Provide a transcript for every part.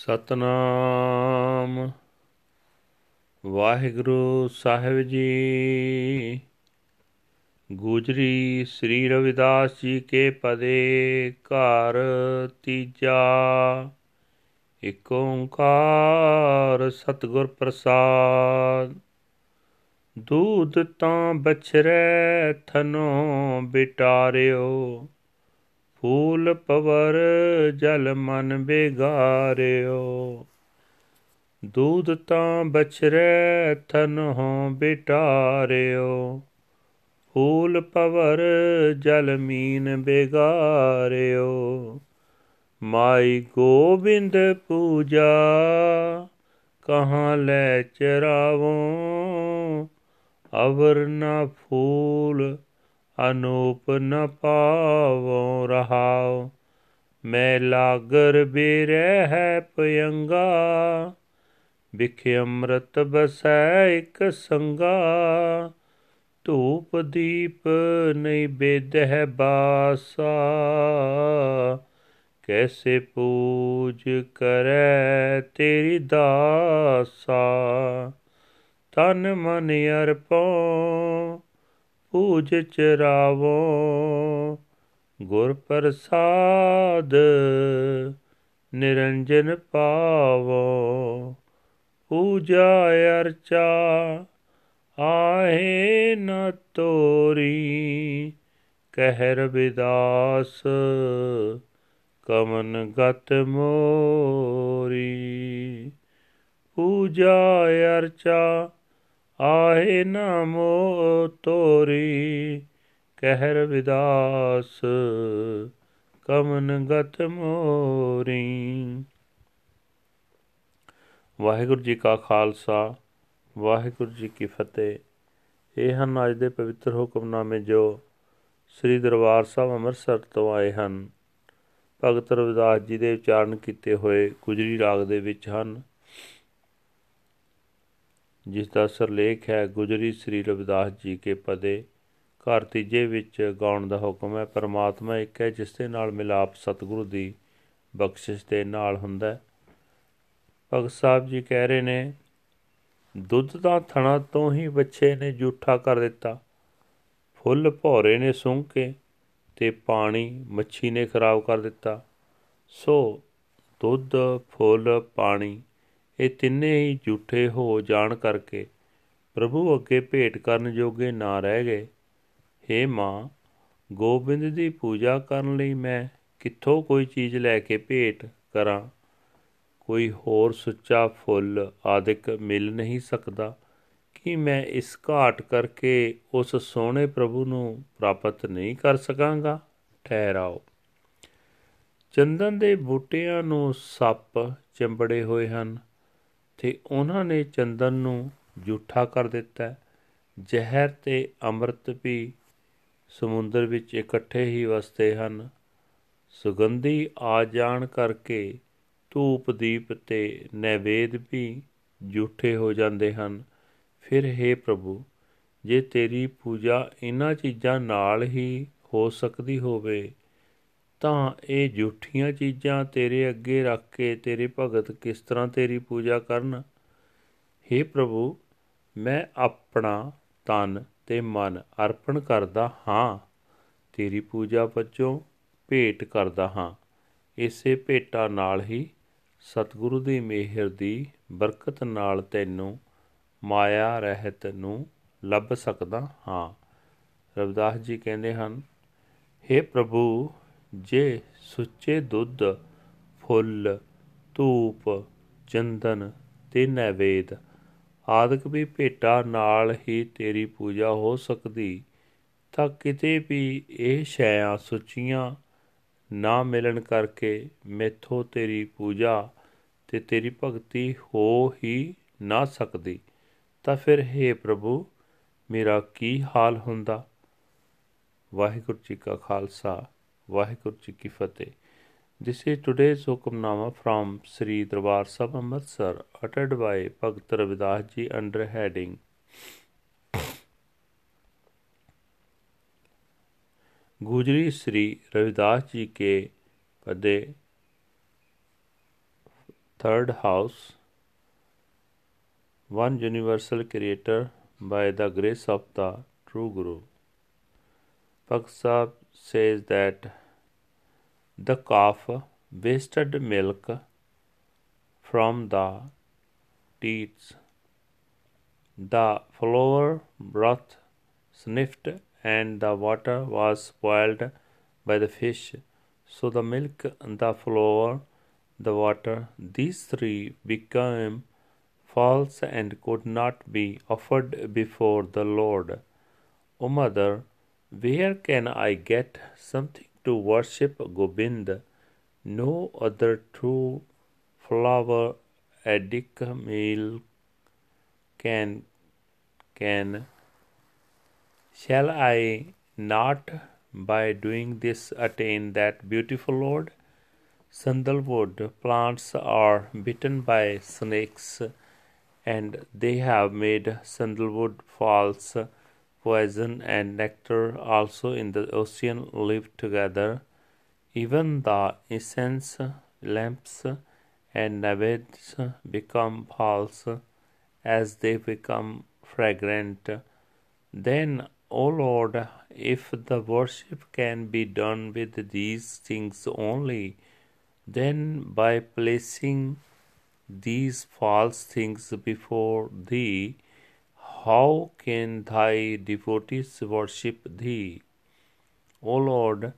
ਸਤਨਾਮ। ਵਾਹਿਗੁਰੂ ਸਾਹਿਬ ਜੀ। ਗੁਜਰੀ ਸ੍ਰੀ ਰਵਿਦਾਸ ਜੀ ਕੇ ਪਦੇ ਘਰ ਤੀਜਾ। ਇਕ ਓੰਕਾਰ ਸਤਗੁਰ ਪ੍ਰਸਾਦ। ਦੂਧ ਤਾਂ ਬਛਰੇ ਥਨੋ ਬਿਟਾਰਿਓ। ਫੂਲ ਪਵਰ ਜਲ ਮਨ ਬਿਗਾਰਿਓ। ਦੂਧ ਤਾਂ ਬਛਰੇ ਥਨੋਂ ਬਿਟਾਰਿਓ। ਫੂਲ ਪਵਰ ਜਲ ਮੀਨ ਬਿਗਾਰਿਓ। ਮਾਈ ਗੋਬਿੰਦ ਪੂਜਾ, ਕਹਾਂ ਲੈ ਚਰਾਵੋ? ਅਵਰ ਨਾ ਫੂਲ ਅਨੂਪ ਨ ਪਾਵੋ ਰਹਾਉ ਮੈਂ ਲਾਗਰ ਬਿਰਹਿ ਹੈ ਪਯੰਗਾ ਵਿਖ ਅੰਮ੍ਰਿਤ ਬਸੈ ਇਕ ਸੰਗਾ ਧੂਪ ਦੀਪ ਨਹੀਂ ਬੇਦਹਿ ਬਾਸਾ ਕੈਸੇ ਪੂਜ ਕਰੈ ਤੇਰੀ ਦਾਸਾ ਤਨ ਮਨ ਅਰਪੋ ਪੂਜ ਚਰਾਵੋ, ਗੁਰ ਪ੍ਰਸਾਦ ਨਿਰੰਜਨ ਪਾਵੋ। ਪੂਜਾ ਅਰਚਾ ਆਹੇ ਨ ਤੋਰੀ ਕਹਿ ਰਵਿਦਾਸ ਕਮਨ ਗਤ ਮੋਰੀ। ਪੂਜਾ ਅਰਚਾ ਆਹੇ ਨਾਮੋ ਤੋਰੀ ਕਹਿ ਰਵਿਦਾਸ ਕਮਨ ਗਤ ਮੋਰੀ। ਵਾਹਿਗੁਰੂ ਜੀ ਕਾ ਖਾਲਸਾ, ਵਾਹਿਗੁਰੂ ਜੀ ਕੀ ਫਤਿਹ। ਇਹ ਹਨ ਅੱਜ ਦੇ ਪਵਿੱਤਰ ਹੁਕਮਨਾਮੇ ਜੋ ਸ੍ਰੀ ਦਰਬਾਰ ਸਾਹਿਬ ਅੰਮ੍ਰਿਤਸਰ ਤੋਂ ਆਏ ਹਨ। ਭਗਤ ਰਵਿਦਾਸ ਜੀ ਦੇ ਉਚਾਰਨ ਕੀਤੇ ਹੋਏ ਗੁਜਰੀ ਰਾਗ ਦੇ ਵਿੱਚ ਹਨ। ਜਿਸ ਦਾ ਸਰਲੇਖ ਹੈ, ਗੁਜਰੀ ਸ੍ਰੀ ਰਵਿਦਾਸ ਜੀ ਕੇ ਪਦੇ, ਘਰ ਤੀਜੇ ਵਿੱਚ ਗਾਉਣ ਦਾ ਹੁਕਮ ਹੈ, ਪਰਮਾਤਮਾ ਇੱਕ ਹੈ ਜਿਸ ਦੇ ਨਾਲ ਮਿਲਾਪ ਸਤਿਗੁਰੂ ਦੀ ਬਖਸ਼ਿਸ਼ ਦੇ ਨਾਲ ਹੁੰਦਾ ਹੈ। ਭਗਤ ਸਾਹਿਬ ਜੀ ਕਹਿ ਰਹੇ ਨੇ, ਦੁੱਧ ਦਾ ਥਣਾ ਤੋਂ ਹੀ ਬੱਚੇ ਨੇ ਝੂਠਾ ਕਰ ਦਿੱਤਾ। ਫੁੱਲ ਭੌਰੇ ਨੇ ਸੁੰਘ ਕੇ ਤੇ ਪਾਣੀ ਮੱਛੀ ਨੇ ਖਰਾਬ ਕਰ ਦਿੱਤਾ। ਸੋ ਦੁੱਧ, ਫੁੱਲ, ਪਾਣੀ ਇਹ ਤਿੰਨੇ ਹੀ ਝੂਠੇ ਹੋ ਜਾਣ ਕਰਕੇ ਪ੍ਰਭੂ ਅੱਗੇ ਭੇਟ ਕਰਨ ਜੋਗੇ ਨਾ ਰਹਿ ਗਏ। हे ਮਾਂ, ਗੋਬਿੰਦ ਦੀ ਪੂਜਾ ਕਰਨ ਲਈ ਮੈਂ ਕਿੱਥੋਂ ਕੋਈ ਚੀਜ਼ ਲੈ ਕੇ ਭੇਟ ਕਰਾਂ? ਕੋਈ ਹੋਰ ਸੁੱਚਾ ਫੁੱਲ ਆਦਿਕ ਮਿਲ ਨਹੀਂ ਸਕਦਾ। ਕਿ ਮੈਂ ਇਸ ਘਾਟ ਕਰਕੇ ਉਸ ਸੋਹਣੇ ਪ੍ਰਭੂ ਨੂੰ ਪ੍ਰਾਪਤ ਨਹੀਂ ਕਰ ਸਕਾਂਗਾ? ਠਹਿਰਾਓ। ਚੰਦਨ ਦੇ ਬੂਟਿਆਂ ਨੂੰ ਸੱਪ ਚੰਬੜੇ ਹੋਏ ਹਨ। ਤੇ ਉਹਨਾਂ ਨੇ ਚੰਦਨ ਨੂੰ ਝੂਠਾ ਕਰ ਦਿੱਤਾ। ਜ਼ਹਿਰ ਤੇ ਅੰਮ੍ਰਿਤ ਵੀ ਸਮੁੰਦਰ ਵਿੱਚ ਇਕੱਠੇ ਹੀ ਵਸਦੇ ਹਨ। ਸੁਗੰਧੀ ਆ ਜਾਣ ਕਰਕੇ ਧੂਪ ਦੀਪ ਤੇ ਨੈਵੇਦ ਵੀ ਝੂਠੇ ਹੋ ਜਾਂਦੇ ਹਨ। ਫਿਰ हे ਪ੍ਰਭੂ, ਜੇ ਤੇਰੀ ਪੂਜਾ ਇਹਨਾਂ ਚੀਜ਼ਾਂ ਨਾਲ ਹੀ ਹੋ ਸਕਦੀ ਹੋਵੇ ਤਾਂ ਇਹ ਝੂਠੀਆਂ ਚੀਜ਼ਾਂ ਤੇਰੇ ਅੱਗੇ ਰੱਖ ਕੇ ਤੇਰੇ ਭਗਤ ਕਿਸ ਤਰ੍ਹਾਂ ਤੇਰੀ ਪੂਜਾ ਕਰਨ? हे ਪ੍ਰਭੂ, ਮੈਂ ਆਪਣਾ ਤਨ ਤੇ ਮਨ ਅਰਪਣ ਕਰਦਾ ਹਾਂ। ਤੇਰੀ ਪੂਜਾ ਵਜੋਂ ਭੇਟ ਕਰਦਾ ਹਾਂ। ਇਸੇ ਭੇਟਾ ਨਾਲ ਹੀ ਸਤਿਗੁਰੂ ਦੀ ਮਿਹਰ ਦੀ ਬਰਕਤ ਨਾਲ ਤੈਨੂੰ ਮਾਇਆ ਰਹਿਤ ਨੂੰ ਲੱਭ ਸਕਦਾ ਹਾਂ। ਰਵਿਦਾਸ ਜੀ ਕਹਿੰਦੇ ਹਨ हे ਪ੍ਰਭੂ ਜੇ ਸੁੱਚੇ ਦੁੱਧ, ਫੁੱਲ, ਧੂਪ, ਚੰਦਨ ਤੇ ਨੈਵੇਦ ਆਦਿਕ ਵੀ ਭੇਟਾ ਨਾਲ ਹੀ ਤੇਰੀ ਪੂਜਾ ਹੋ ਸਕਦੀ, ਤਾਂ ਕਿਤੇ ਵੀ ਇਹ ਸ਼ੈਆਂ ਸੁੱਚੀਆਂ ਨਾ ਮਿਲਣ ਕਰਕੇ ਮੈਥੋਂ ਤੇਰੀ ਪੂਜਾ ਤੇ ਤੇਰੀ ਭਗਤੀ ਹੋ ਹੀ ਨਾ ਸਕਦੀ, ਤਾਂ ਫਿਰ हे ਪ੍ਰਭੂ, ਮੇਰਾ ਕੀ ਹਾਲ ਹੁੰਦਾ? ਵਾਹਿਗੁਰੂ ਜੀ ਕਾ ਖਾਲਸਾ। ਵਾਹਿਗੁਰੂ ਜੀ ਕੀ ਫਤਿਹ This is today's Hukamnama from Sri Darbar Sahib Amritsar uttered by Bhagat Ravidas ji under heading गुजरी श्री रविदास जी के पदे third house one universal creator by the grace of the true Guru. Bhakt says that the calf wasted milk from the teats. The flower broth sniffed and the water was spoiled by the fish. So the milk, the flower, the water, these three became false and could not be offered before the Lord. O mother, where can I get something to worship Gobind? No other true flower adic meal can can shall I not by doing this attain that beautiful Lord? Sandalwood plants are bitten by snakes, and they have made sandalwood false poison and nectar also in the ocean live together. Even the incense lamps and naivedyas become false as they become fragrant. Then, O Lord, if the worship can be done with these things only, then, by placing these false things before thee, how can thy devotees worship thee? O Lord,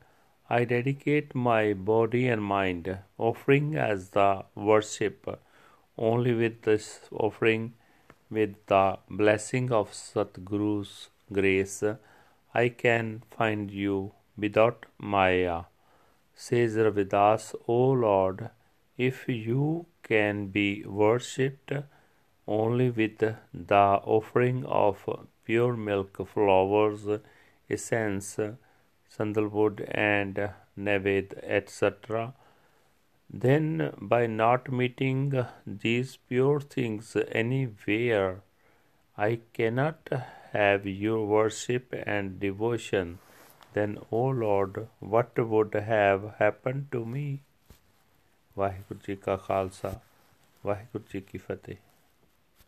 I dedicate my body and mind, offering as the worship, only with this offering, with the blessing of Satguru's grace, I can find you without Maya. Says Ravidas, O Lord, if you can be worshipped only with the offering of pure milk, flowers, essence, sandalwood, and naved, etc., then by not meeting these pure things anywhere, I cannot have your worship and devotion then, O Lord, what would have happened to me? Waheguru ji ਕਾ ਖਾਲਸਾ ਵਾਹਿਗੁਰੂ ਜੀ ਕੀ ਫਤਿਹ